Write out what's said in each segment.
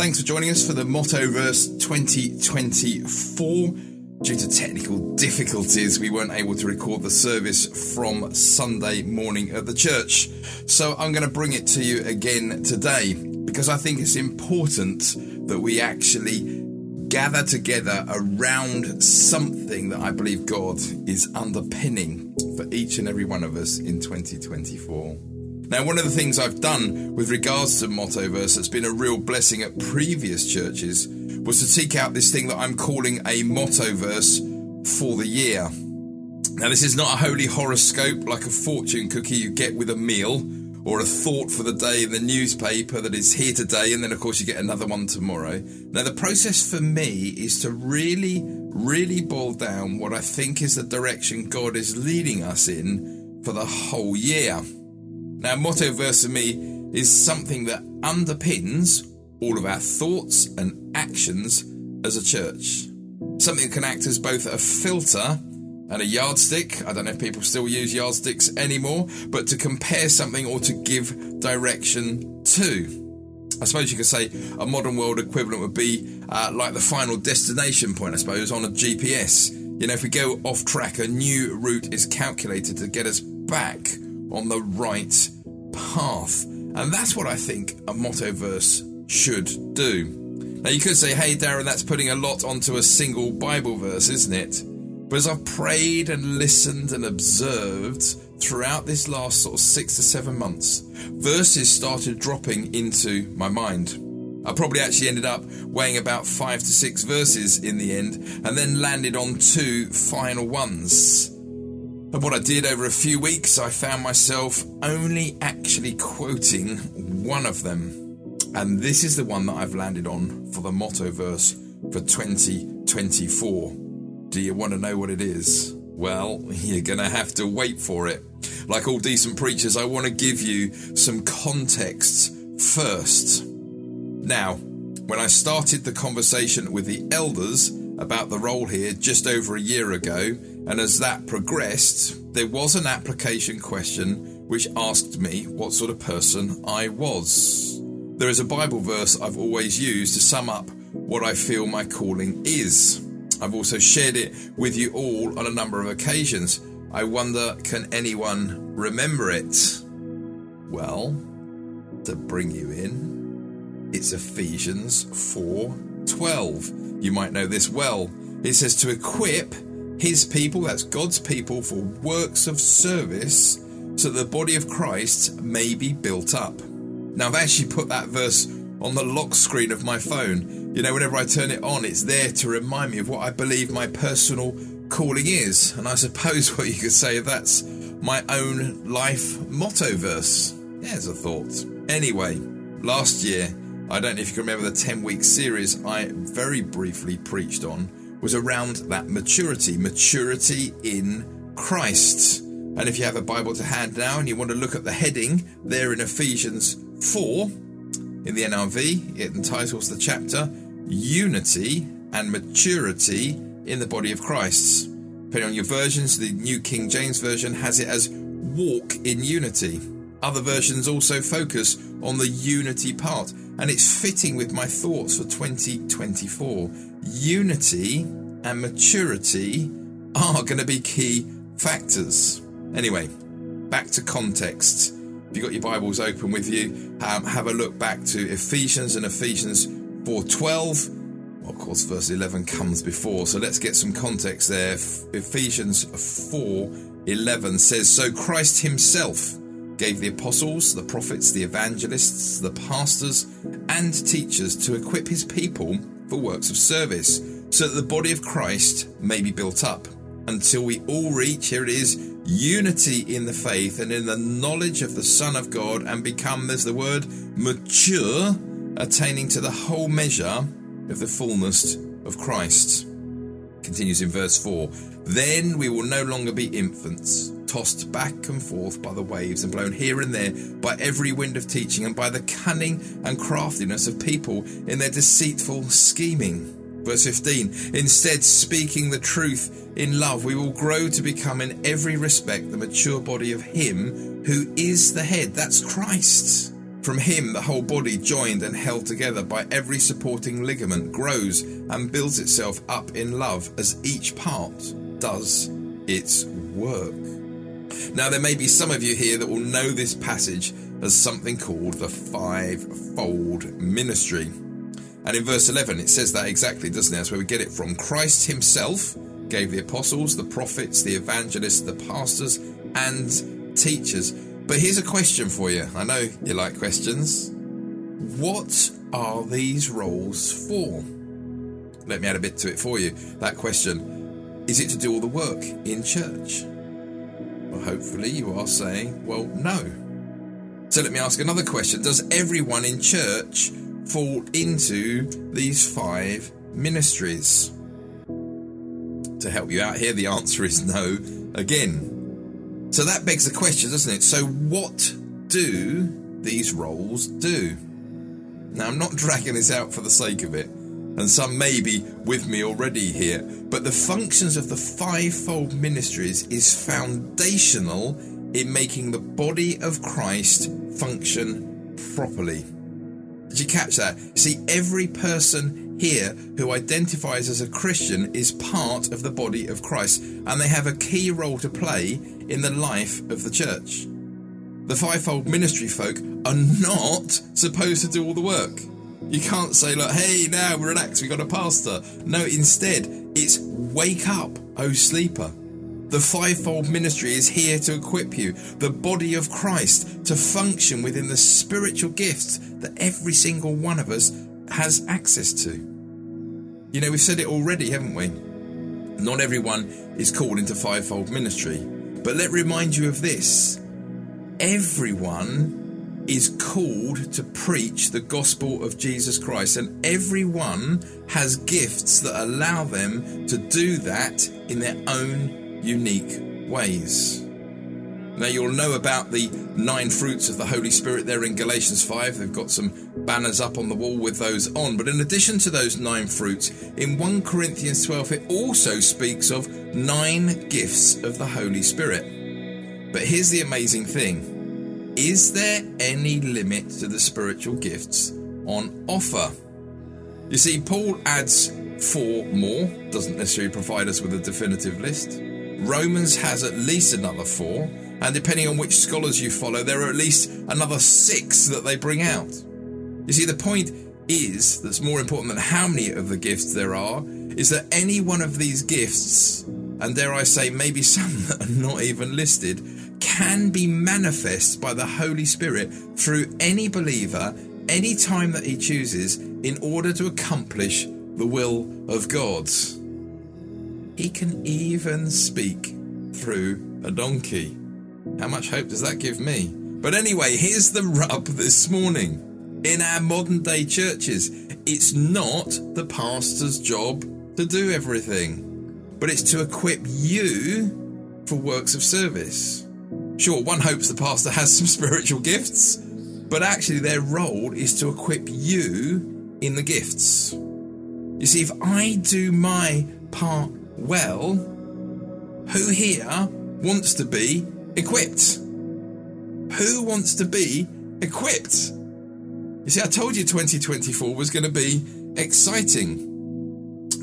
Thanks for joining us for the Mottoverse 2024. Due to technical difficulties, we weren't able to record the service from Sunday morning at the church. So I'm going to bring it to you again today because I think it's important that we actually gather together around something that I believe God is underpinning for each and every one of us in 2024. Now, one of the things I've done with regards to Mottoverse that's been a real blessing at previous churches was to seek out this thing that I'm calling a Mottoverse for the year. Now, this is not a holy horoscope like a fortune cookie you get with a meal or a thought for the day in the newspaper that is here today, and then, of course, you get another one tomorrow. Now, the process for me is to really, really boil down what I think is the direction God is leading us in for the whole year. Now, motto verse for me is something that underpins all of our thoughts and actions as a church. Something that can act as both a filter and a yardstick. I don't know if people still use yardsticks anymore, but to compare something or to give direction to. I suppose you could say a modern world equivalent would be uh, like the final destination point, I suppose, on a GPS. You know, if we go off track, a new route is calculated to get us back on the right path. And that's what I think a motto verse should do. Now, you could say, hey, Darren, that's putting a lot onto a single Bible verse, isn't it? But as I've prayed and listened and observed throughout this last sort of six to seven months, verses started dropping into my mind. I probably actually ended up weighing about five to six verses in the end and then landed on two final ones. And what I did over a few weeks, I found myself only actually quoting one of them. And this is the one that I've landed on for the motto verse for 2024. Do you want to know what it is? Well, you're going to have to wait for it. Like all decent preachers, I want to give you some context first. Now, when I started the conversation with the elders about the role here just over a year ago, and as that progressed, there was an application question which asked me what sort of person I was. There is a Bible verse I've always used to sum up what I feel my calling is. I've also shared it with you all on a number of occasions. I wonder, can anyone remember it? Well, to bring you in, it's Ephesians 4:12. You might know this well. It says to equip his people, that's God's people, for works of service so that the body of Christ may be built up. Now, I've actually put that verse on the lock screen of my phone. You know, whenever I turn it on, it's there to remind me of what I believe my personal calling is. And I suppose what you could say that's my own life motto verse. There's a thought. Anyway, last year, I don't know if you can remember the 10 week series I very briefly preached on was around that maturity, maturity in Christ. And if you have a Bible to hand now and you want to look at the heading there in Ephesians 4 in the NIV, it entitles the chapter Unity and Maturity in the Body of Christ. Depending on your versions, the New King James Version has it as Walk in Unity. Other versions also focus on the unity part, and it's fitting with my thoughts for 2024 unity and maturity are going to be key factors. Anyway, back to context. If you've got your Bibles open with you, um, have a look back to Ephesians and Ephesians 4:12. Well, of course, verse 11 comes before, so let's get some context there. Ephesians 4:11 says, "So Christ Himself gave the apostles, the prophets, the evangelists, the pastors, and teachers to equip His people." for works of service, so that the body of Christ may be built up until we all reach, here it is, unity in the faith and in the knowledge of the Son of God and become, there's the word, mature, attaining to the whole measure of the fullness of Christ. Continues in verse 4 Then we will no longer be infants, tossed back and forth by the waves and blown here and there by every wind of teaching and by the cunning and craftiness of people in their deceitful scheming. Verse 15 Instead, speaking the truth in love, we will grow to become in every respect the mature body of Him who is the head. That's Christ. From him, the whole body, joined and held together by every supporting ligament, grows and builds itself up in love as each part does its work. Now, there may be some of you here that will know this passage as something called the fivefold ministry. And in verse 11, it says that exactly, doesn't it? That's where we get it from. Christ himself gave the apostles, the prophets, the evangelists, the pastors, and teachers but here's a question for you. I know you like questions. What are these roles for? Let me add a bit to it for you. That question is it to do all the work in church? Well, hopefully you are saying, well, no. So let me ask another question Does everyone in church fall into these five ministries? To help you out here, the answer is no again. So that begs the question, doesn't it? So, what do these roles do? Now, I'm not dragging this out for the sake of it, and some may be with me already here, but the functions of the fivefold ministries is foundational in making the body of Christ function properly. Did you catch that? See, every person here who identifies as a Christian is part of the body of Christ, and they have a key role to play in the life of the church. The fivefold ministry folk are not supposed to do all the work. You can't say, like, hey, now relax, we got a pastor. No, instead, it's wake up, O sleeper. The fivefold ministry is here to equip you, the body of Christ, to function within the spiritual gifts that every single one of us has access to. You know, we've said it already, haven't we? Not everyone is called into fivefold ministry. But let remind you of this everyone is called to preach the gospel of Jesus Christ, and everyone has gifts that allow them to do that in their own unique ways. Now, you'll know about the nine fruits of the Holy Spirit there in Galatians 5. They've got some banners up on the wall with those on. But in addition to those nine fruits, in 1 Corinthians 12, it also speaks of nine gifts of the Holy Spirit. But here's the amazing thing is there any limit to the spiritual gifts on offer? You see, Paul adds four more, doesn't necessarily provide us with a definitive list. Romans has at least another four, and depending on which scholars you follow, there are at least another six that they bring out. You see, the point is that's more important than how many of the gifts there are, is that any one of these gifts, and dare I say, maybe some that are not even listed, can be manifest by the Holy Spirit through any believer any time that he chooses in order to accomplish the will of God. He can even speak through a donkey. How much hope does that give me? But anyway, here's the rub this morning. In our modern day churches, it's not the pastor's job to do everything, but it's to equip you for works of service. Sure, one hopes the pastor has some spiritual gifts, but actually their role is to equip you in the gifts. You see, if I do my part well, who here wants to be equipped. Who wants to be equipped? You see, I told you 2024 was going to be exciting.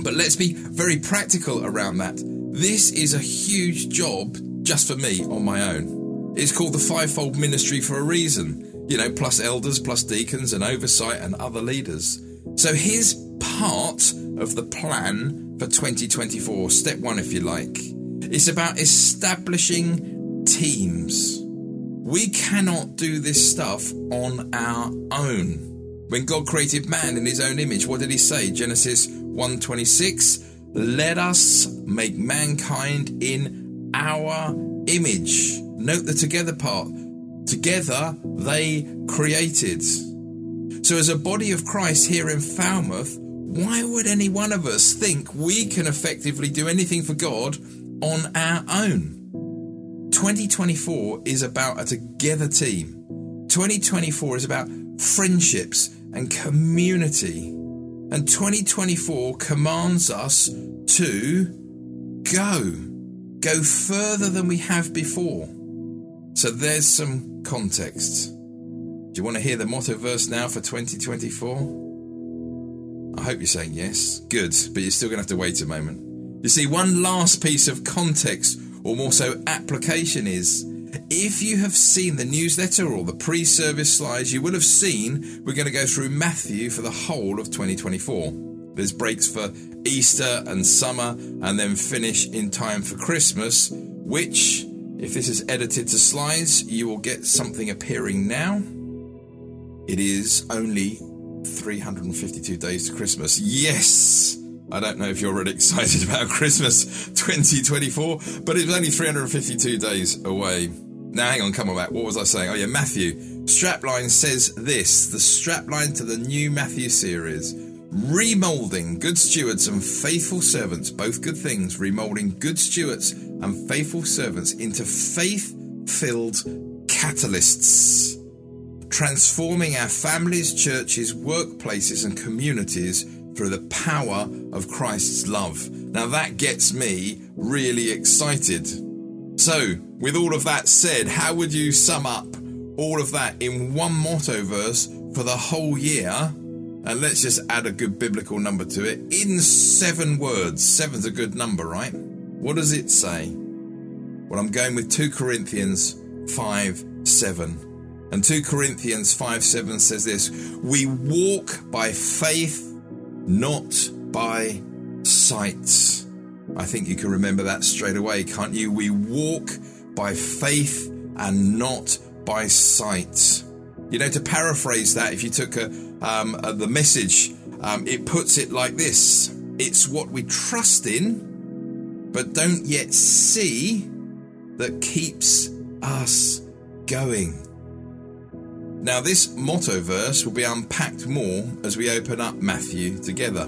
But let's be very practical around that. This is a huge job just for me on my own. It's called the fivefold ministry for a reason, you know, plus elders, plus deacons, and oversight, and other leaders. So here's part of the plan for 2024, step one, if you like. It's about establishing teams. We cannot do this stuff on our own. When God created man in his own image, what did he say? Genesis 1:26, "Let us make mankind in our image." Note the together part. Together they created. So as a body of Christ here in Falmouth, why would any one of us think we can effectively do anything for God on our own? 2024 is about a together team. 2024 is about friendships and community. And 2024 commands us to go, go further than we have before. So there's some context. Do you want to hear the motto verse now for 2024? I hope you're saying yes. Good, but you're still going to have to wait a moment. You see, one last piece of context, or more so application, is if you have seen the newsletter or the pre service slides, you will have seen we're going to go through Matthew for the whole of 2024. There's breaks for Easter and summer, and then finish in time for Christmas, which, if this is edited to slides, you will get something appearing now. It is only 352 days to Christmas. Yes! I don't know if you're already excited about Christmas 2024, but it's only 352 days away. Now, hang on, come on back. What was I saying? Oh, yeah, Matthew. Strapline says this the strapline to the new Matthew series remolding good stewards and faithful servants, both good things, remolding good stewards and faithful servants into faith filled catalysts transforming our families, churches, workplaces, and communities through the power of Christ's love. Now that gets me really excited. So, with all of that said, how would you sum up all of that in one motto verse for the whole year? And let's just add a good biblical number to it. In seven words. Seven's a good number, right? What does it say? Well, I'm going with 2 Corinthians 5 7. And 2 Corinthians 5 7 says this We walk by faith, not by sight. I think you can remember that straight away, can't you? We walk by faith and not by sight. You know, to paraphrase that, if you took a, um, a, the message, um, it puts it like this It's what we trust in, but don't yet see, that keeps us going. Now, this motto verse will be unpacked more as we open up Matthew together.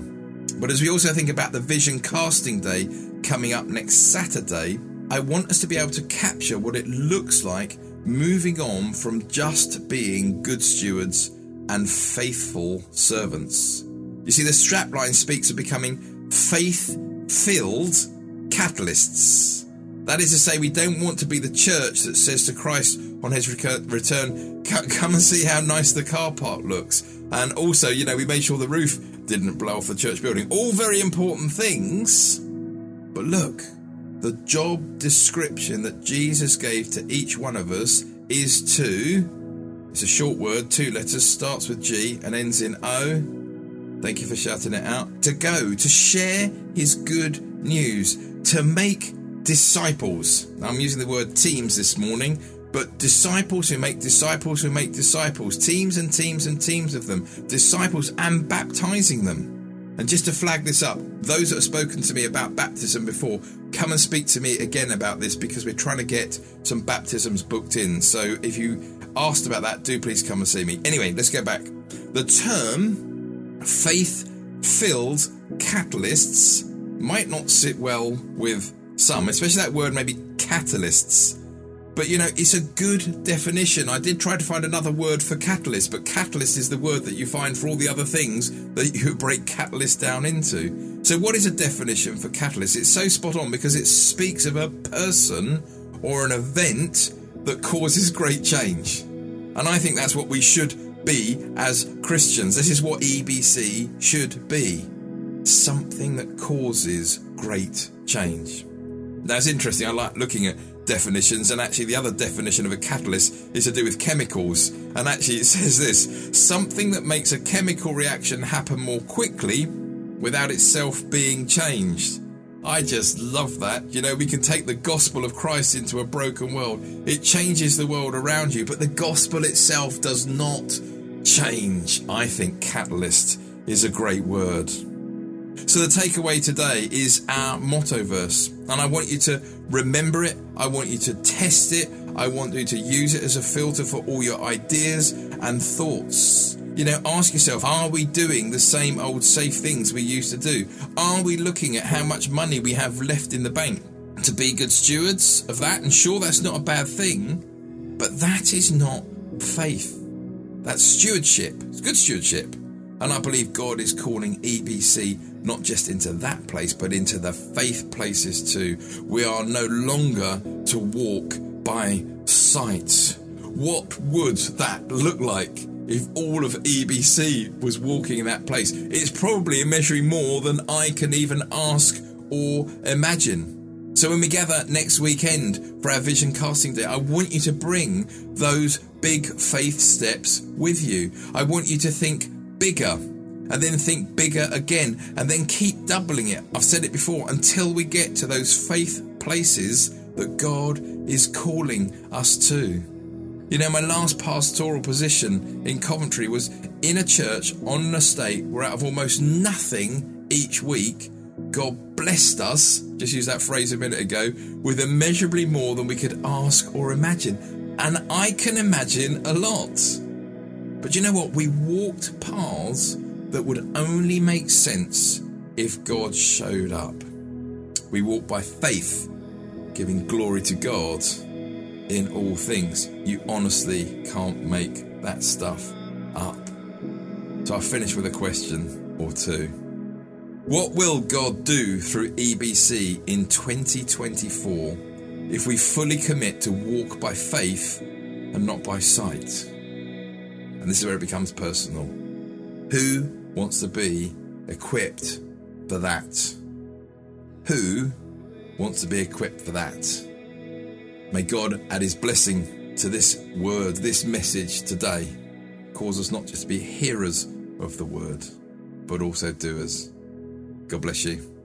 But as we also think about the Vision Casting Day coming up next Saturday, I want us to be able to capture what it looks like moving on from just being good stewards and faithful servants. You see, the strapline speaks of becoming faith filled catalysts. That is to say, we don't want to be the church that says to Christ on his return, come and see how nice the car park looks. And also, you know, we made sure the roof didn't blow off the church building. All very important things. But look, the job description that Jesus gave to each one of us is to, it's a short word, two letters, starts with G and ends in O. Thank you for shouting it out. To go, to share his good news, to make disciples. I'm using the word teams this morning, but disciples who make disciples who make disciples, teams and teams and teams of them, disciples and baptizing them. And just to flag this up, those that have spoken to me about baptism before, come and speak to me again about this because we're trying to get some baptisms booked in. So if you asked about that, do please come and see me. Anyway, let's go back. The term faith filled catalysts might not sit well with some, especially that word maybe catalysts. But you know, it's a good definition. I did try to find another word for catalyst, but catalyst is the word that you find for all the other things that you break catalyst down into. So, what is a definition for catalyst? It's so spot on because it speaks of a person or an event that causes great change. And I think that's what we should be as Christians. This is what EBC should be something that causes great change. That's interesting. I like looking at definitions, and actually, the other definition of a catalyst is to do with chemicals. And actually, it says this something that makes a chemical reaction happen more quickly without itself being changed. I just love that. You know, we can take the gospel of Christ into a broken world. It changes the world around you, but the gospel itself does not change. I think catalyst is a great word. So, the takeaway today is our motto verse, and I want you to remember it. I want you to test it. I want you to use it as a filter for all your ideas and thoughts. You know, ask yourself, are we doing the same old safe things we used to do? Are we looking at how much money we have left in the bank to be good stewards of that? And sure, that's not a bad thing, but that is not faith. That's stewardship. It's good stewardship. And I believe God is calling EBC not just into that place, but into the faith places too. We are no longer to walk by sight. what would that look like if all of EBC was walking in that place? It's probably a measuring more than I can even ask or imagine. So when we gather next weekend for our vision casting day, I want you to bring those big faith steps with you. I want you to think bigger and then think bigger again and then keep doubling it. I've said it before until we get to those faith places that God is calling us to. You know, my last pastoral position in Coventry was in a church on an estate where out of almost nothing each week, God blessed us, just use that phrase a minute ago, with immeasurably more than we could ask or imagine. And I can imagine a lot. But you know what? We walked paths that would only make sense if God showed up. We walk by faith, giving glory to God in all things. You honestly can't make that stuff up. So I'll finish with a question or two. What will God do through EBC in 2024 if we fully commit to walk by faith and not by sight? And this is where it becomes personal. Who wants to be equipped for that? Who wants to be equipped for that? May God add his blessing to this word, this message today. Cause us not just to be hearers of the word, but also doers. God bless you.